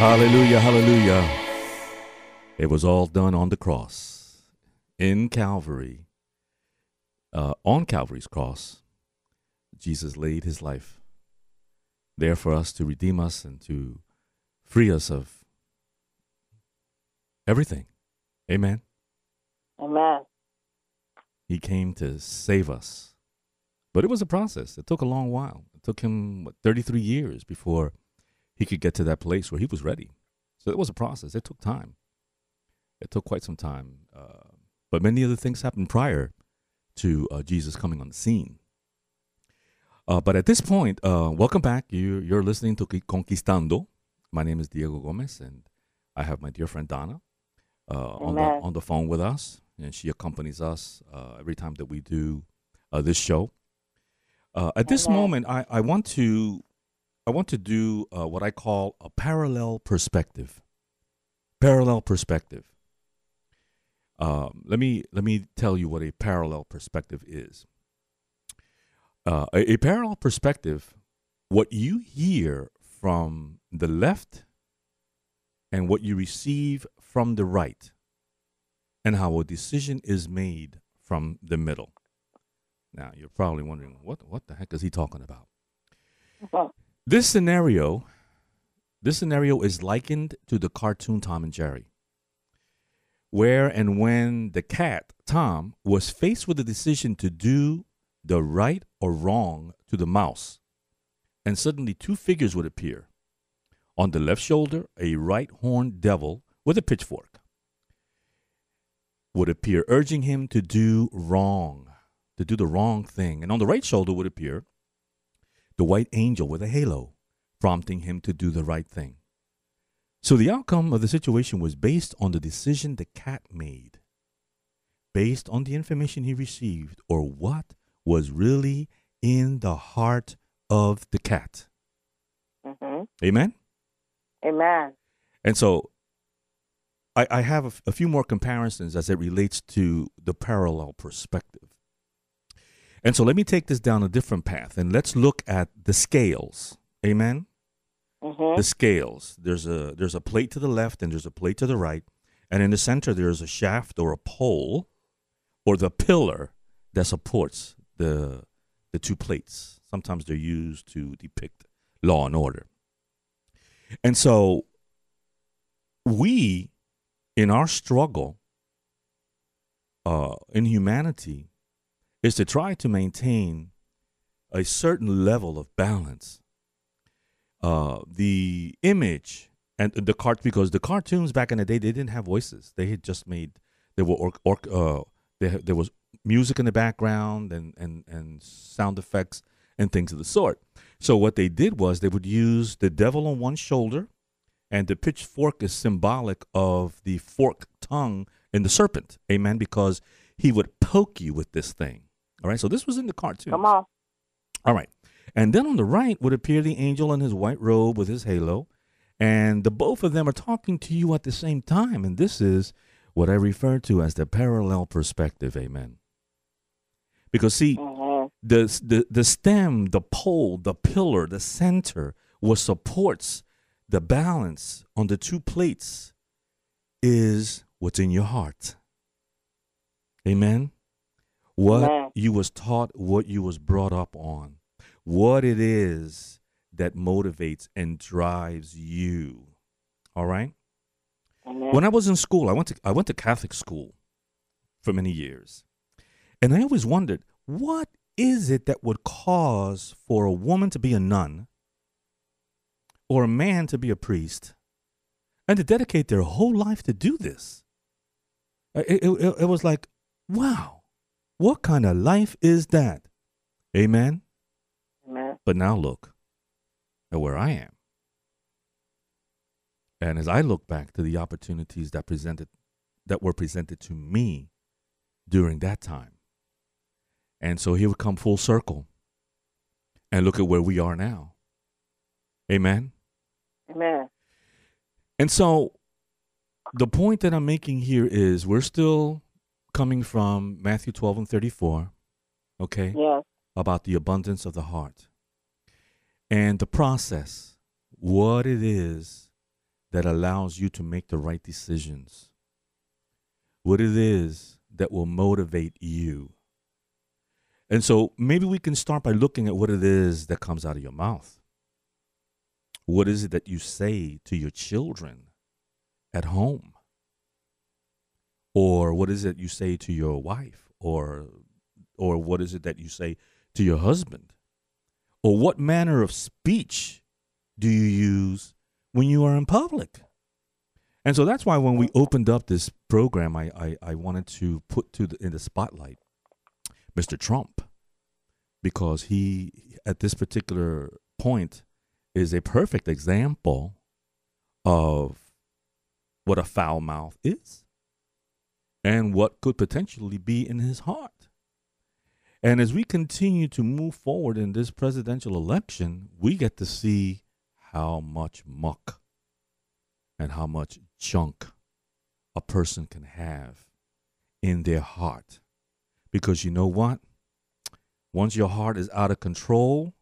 Hallelujah, hallelujah. It was all done on the cross in Calvary. Uh, on Calvary's cross, Jesus laid his life there for us to redeem us and to free us of everything. Amen. Amen. He came to save us. But it was a process. It took a long while. It took him what, 33 years before he could get to that place where he was ready. So it was a process. It took time. It took quite some time. Uh, but many other things happened prior to uh, Jesus coming on the scene. Uh, but at this point, uh, welcome back. You, you're listening to Conquistando. My name is Diego Gomez, and I have my dear friend Donna uh, on, the, on the phone with us, and she accompanies us uh, every time that we do this show. at this Amen. moment, I, I want to I want to do uh, what I call a parallel perspective. Parallel perspective. Um, let me let me tell you what a parallel perspective is. Uh, a, a parallel perspective, what you hear from the left and what you receive from the right, and how a decision is made from the middle. Now you're probably wondering what what the heck is he talking about? This scenario, this scenario is likened to the cartoon Tom and Jerry, where and when the cat Tom was faced with the decision to do the right or wrong to the mouse, and suddenly two figures would appear. On the left shoulder, a right horned devil with a pitchfork would appear, urging him to do wrong, to do the wrong thing. And on the right shoulder would appear the white angel with a halo, prompting him to do the right thing. So the outcome of the situation was based on the decision the cat made, based on the information he received, or what was really in the heart of the cat. Mm-hmm. Amen? Amen. And so I, I have a, f- a few more comparisons as it relates to the parallel perspective. And so let me take this down a different path and let's look at the scales. Amen. hmm The scales. There's a there's a plate to the left and there's a plate to the right, and in the center there's a shaft or a pole, or the pillar that supports the the two plates. Sometimes they're used to depict law and order. And so we, in our struggle uh, in humanity, is to try to maintain a certain level of balance. Uh, the image and the cart because the cartoons back in the day they didn't have voices. They had just made there were or, or, uh, there, there was music in the background and, and, and sound effects and things of the sort. So what they did was they would use the devil on one shoulder, and the pitchfork is symbolic of the forked tongue in the serpent. Amen. Because he would poke you with this thing. All right. So this was in the cartoon. Come on. All right. And then on the right would appear the angel in his white robe with his halo. And the both of them are talking to you at the same time. And this is what I refer to as the parallel perspective. Amen. Because see, hmm the, the, the stem, the pole, the pillar, the center, what supports the balance on the two plates is what's in your heart. Amen. What Amen. you was taught, what you was brought up on, what it is that motivates and drives you. All right. Amen. When I was in school, I went to I went to Catholic school for many years. And I always wondered, what is it that would cause for a woman to be a nun or a man to be a priest and to dedicate their whole life to do this? It, it, it was like, wow, what kind of life is that? Amen. Amen. But now look at where I am. And as I look back to the opportunities that presented that were presented to me during that time. And so here we come full circle. And look at where we are now. Amen. Amen. And so the point that I'm making here is we're still coming from Matthew 12 and 34, okay? About the abundance of the heart and the process, what it is that allows you to make the right decisions, what it is that will motivate you. And so maybe we can start by looking at what it is that comes out of your mouth. What is it that you say to your children at home? Or what is it you say to your wife? Or or what is it that you say to your husband? Or what manner of speech do you use when you are in public? And so that's why when we opened up this program, I, I, I wanted to put to the, in the spotlight Mr. Trump because he, at this particular point, is a perfect example of what a foul mouth is and what could potentially be in his heart. And as we continue to move forward in this presidential election, we get to see how much muck and how much junk a person can have in their heart. Because you know what? Once your heart is out of control,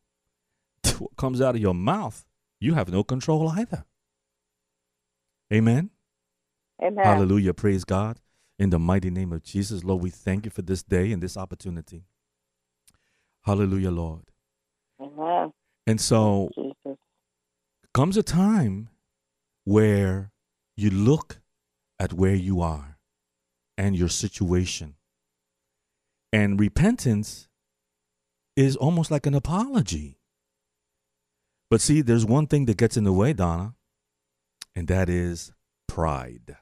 what comes out of your mouth, you have no control either. Amen. Amen. Hallelujah. Praise God. In the mighty name of Jesus, Lord, we thank you for this day and this opportunity. Hallelujah, Lord. Amen. And so Jesus. comes a time where you look at where you are and your situation. And repentance is almost like an apology. But see, there's one thing that gets in the way, Donna, and that is pride.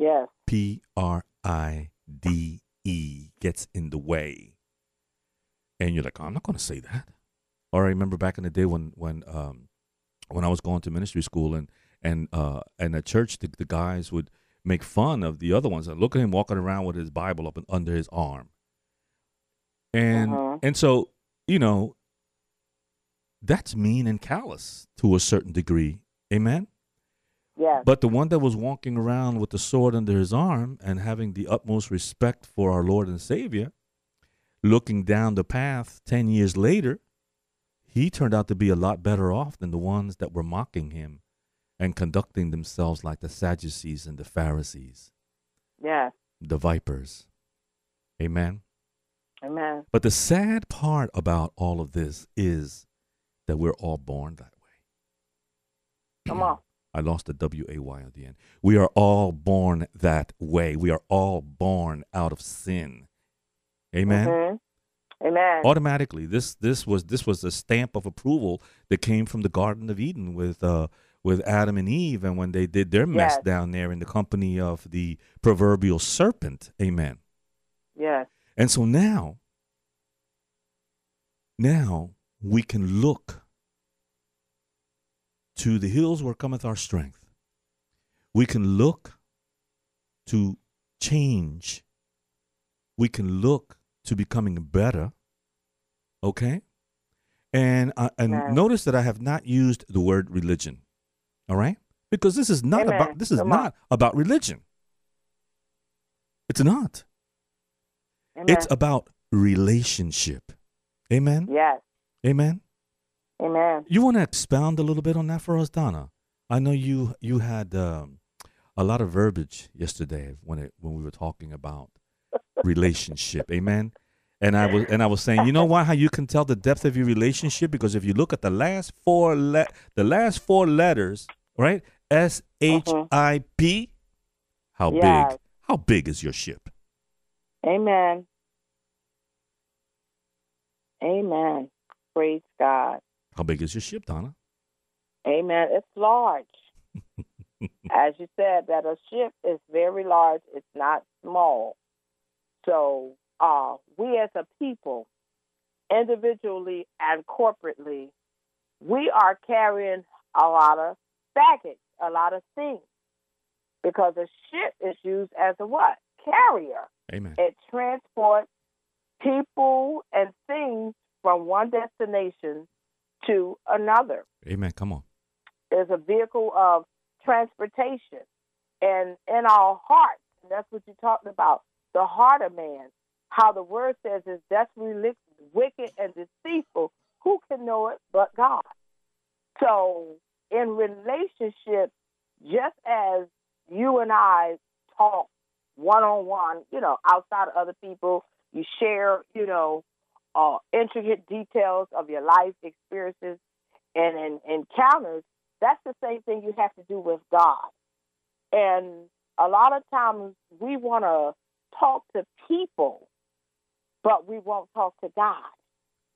Yes. P R I D E gets in the way. And you're like, oh, I'm not going to say that. Or I remember back in the day when when um, when I was going to ministry school and and uh, and at church, the, the guys would make fun of the other ones. And look at him walking around with his Bible up and under his arm. And Uh-huh. and so you know, that's mean and callous to a certain degree. Amen. Yes. But the one that was walking around with the sword under his arm and having the utmost respect for our Lord and Savior, looking down the path 10 years later, he turned out to be a lot better off than the ones that were mocking him and conducting themselves like the Sadducees and the Pharisees, yes. the vipers. Amen. Amen. But the sad part about all of this is that we're all born that way. Come on. I lost the W A Y at the end. We are all born that way. We are all born out of sin. Amen. Mhm. Amen. Automatically, this this was this was a stamp of approval that came from the Garden of Eden with uh with Adam and Eve, and when they did their mess Yes. down there in the company of the proverbial serpent. Amen. Yes. And so now, now we can look to the hills where cometh our strength. We can look to change. We can look to becoming better. Okay? And I, and Amen. notice that I have not used the word religion. All right? Because this is not Amen. about this is Come on. not about religion. It's not. Amen. It's about relationship. Amen. yes. Amen. Amen. You want to expound a little bit on that for us, Donna? I know you you had um, a lot of verbiage yesterday when it when we were talking about relationship. Amen. And I was and I was saying, you know why? How you can tell the depth of your relationship because if you look at the last four le- the last four letters, right? S H I P. How Yes. big? How big is your ship? Amen. Amen. Praise God. How big is your ship, Donna? Amen. It's large. As you said, that a ship is very large. It's not small. So uh, we as a people, individually and corporately, we are carrying a lot of baggage, a lot of things. Because a ship is used as a what? Carrier. Amen. It transports people and things from one destination to another. Amen. Come on. There's a vehicle of transportation. And in our hearts, and that's what you talked about, the heart of man, how the word says is desperately wicked and deceitful. Who can know it but God? So in relationship, just as you and I talk one on one, you know, outside of other people, you share, you know, uh, intricate details of your life experiences and, and encounters. That's the same thing you have to do with God. And a lot of times we want to talk to people, but we won't talk to God.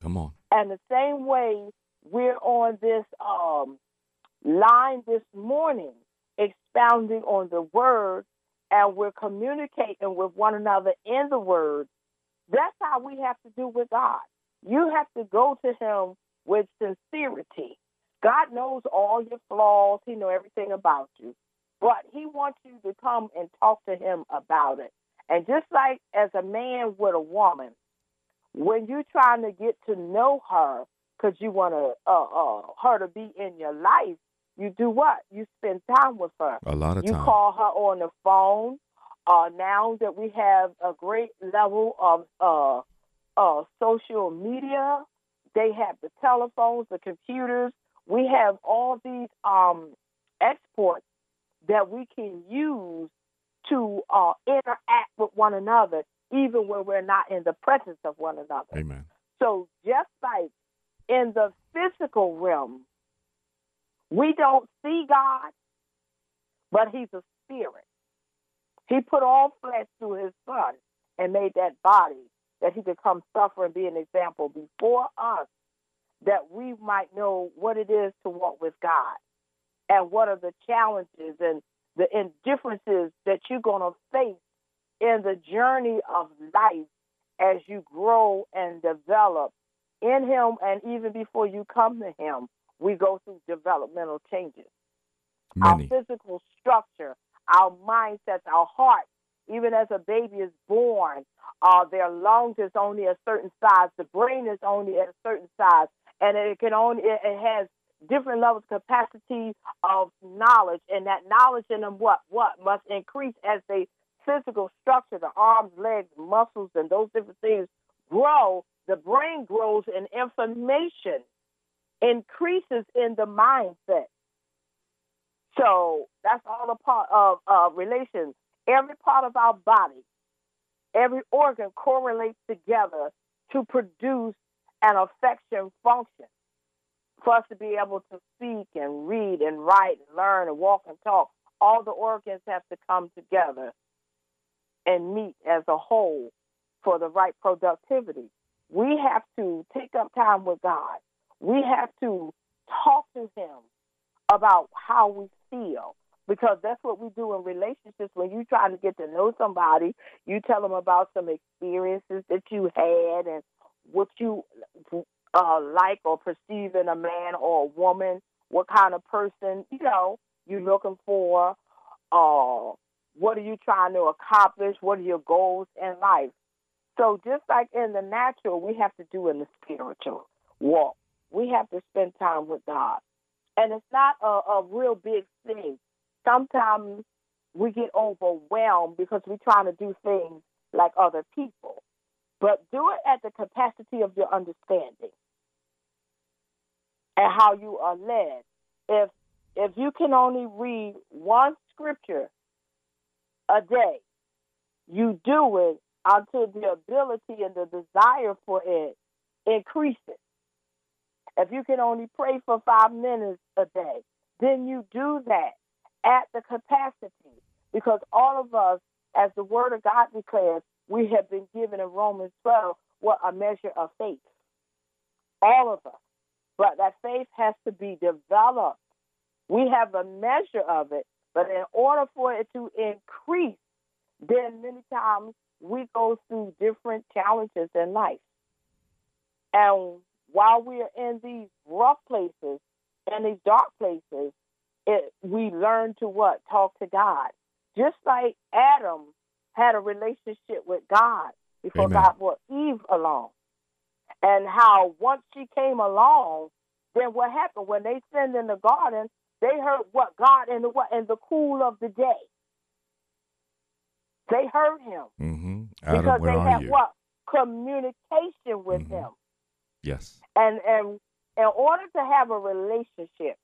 Come on. And the same way we're on this um, line this morning, expounding on the word, and we're communicating with one another in the word. That's how we have to do with God. You have to go to Him with sincerity. God knows all your flaws. He knows everything about you. But He wants you to come and talk to Him about it. And just like as a man with a woman, when you're trying to get to know her, because you want to uh, uh, her to be in your life, you do what? You spend time with her. A lot of you time. You call her on the phone. Uh, now that we have a great level of uh, uh, social media, they have the telephones, the computers. We have all these um, exports that we can use to uh, interact with one another, even when we're not in the presence of one another. Amen. So just like in the physical realm, we don't see God, but He's a spirit. He put all flesh through His Son and made that body that He could come suffer and be an example before us, that we might know what it is to walk with God and what are the challenges and the indifferences that you're going to face in the journey of life as you grow and develop in Him, and even before you come to Him, we go through developmental changes. Many. Our physical structure, our mindsets, our hearts. even as a baby is born, uh, their lungs is only a certain size, the brain is only at a certain size, and it can only it, it has different levels of capacity of knowledge, and that knowledge in them what what must increase as they physical structure, the arms, legs, muscles, and those different things grow. The brain grows, and information increases in the mindset. So that's all a part of uh, relations. Every part of our body, every organ correlates together to produce an affection function for us to be able to speak and read and write and learn and walk and talk. All the organs have to come together and meet as a whole for the right productivity. We have to take up time with God. We have to talk to Him about how we feel because that's what we do in relationships. When you're trying to get to know somebody, you tell them about some experiences that you had and what you uh, like or perceive in a man or a woman, what kind of person, you know, you're looking for, uh, what are you trying to accomplish, what are your goals in life. So just like in the natural, we have to do in the spiritual walk. We have to spend time with God. And it's not a, a real big thing. Sometimes we get overwhelmed because we're trying to do things like other people. But do it at the capacity of your understanding and how you are led. If if you can only read one scripture a day, you do it until the ability and the desire for it increases. If you can only pray for five minutes a day, then you do that at the capacity. Because all of us, as the Word of God declares, we have been given in Romans 12 what a measure of faith. All of us. But that faith has to be developed. We have a measure of it, but in order for it to increase, then many times we go through different challenges in life. And while we are in these rough places and these dark places, it, we learn to what? Talk to God. Just like Adam had a relationship with God before Amen. God brought Eve along. And how once she came along, then what happened? When they sinned in the garden, they heard what God in the what in the cool of the day. They heard him Mm-hmm. Adam, because they had you? what communication with Mhm. him. Yes. And and in order to have a relationship,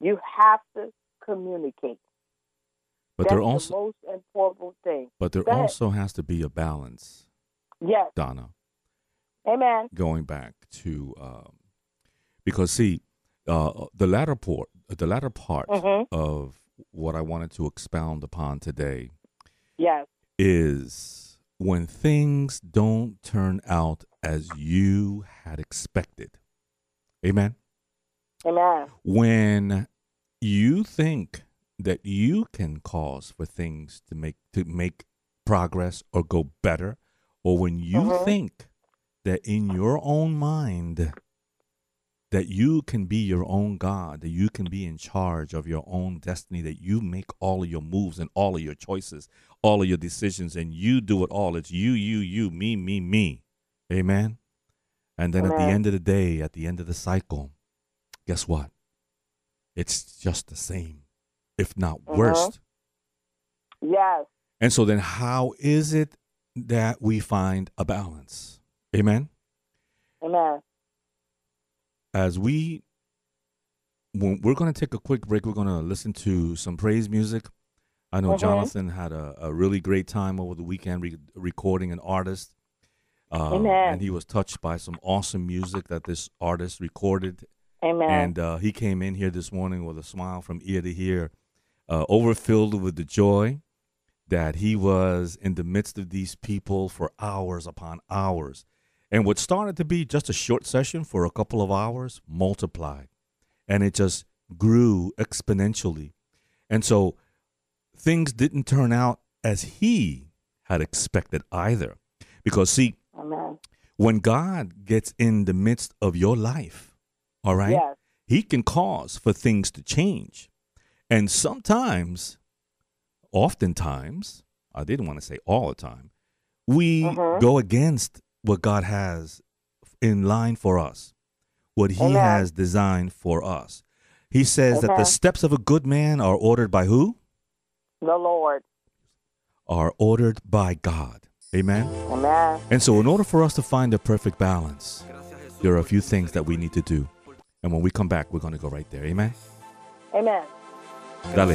you have to communicate. But That's there the also most important thing. but there also has to be a balance, Yes. Donna. Amen. Going back to um, because see, uh, the latter part, the latter part Mhm. of what I wanted to expound upon today Yes. is when things don't turn out as you had expected. Amen. Amen. When you think that you can cause for things to make to make progress or go better, or when you Mhm. think that in your own mind that you can be your own God, that you can be in charge of your own destiny, that you make all of your moves and all of your choices, all of your decisions, and you do it all. It's you, you, you, me, me, me. Amen. And then at the end of the day, at the end of the cycle, guess what? It's just the same, if not Mhm. worse. Yes. And so then how is it that we find a balance? Amen. Amen. As we we're going to take a quick break, we're going to listen to some praise music. I know Mhm. Jonathan had a, a really great time over the weekend re- recording an artist. Uh, Amen. And he was touched by some awesome music that this artist recorded. Amen. And uh, he came in here this morning with a smile from ear to ear, uh, overfilled with the joy that he was in the midst of these people for hours upon hours. And what started to be just a short session for a couple of hours multiplied. And it just grew exponentially. And so things didn't turn out as he had expected either. Because, see, Amen. when God gets in the midst of your life, all right, Yes. He can cause for things to change. And sometimes, oftentimes, I didn't want to say all the time, we Mhm. go against what God has in line for us, what He Amen. has designed for us. He says that the steps of a good man are ordered by who? The Lord. Are ordered by God. Amen. Amen. And so, in order for us to find the perfect balance, there are a few things that we need to do. And when we come back, we're going to go right there. Amen. Amen. Dale.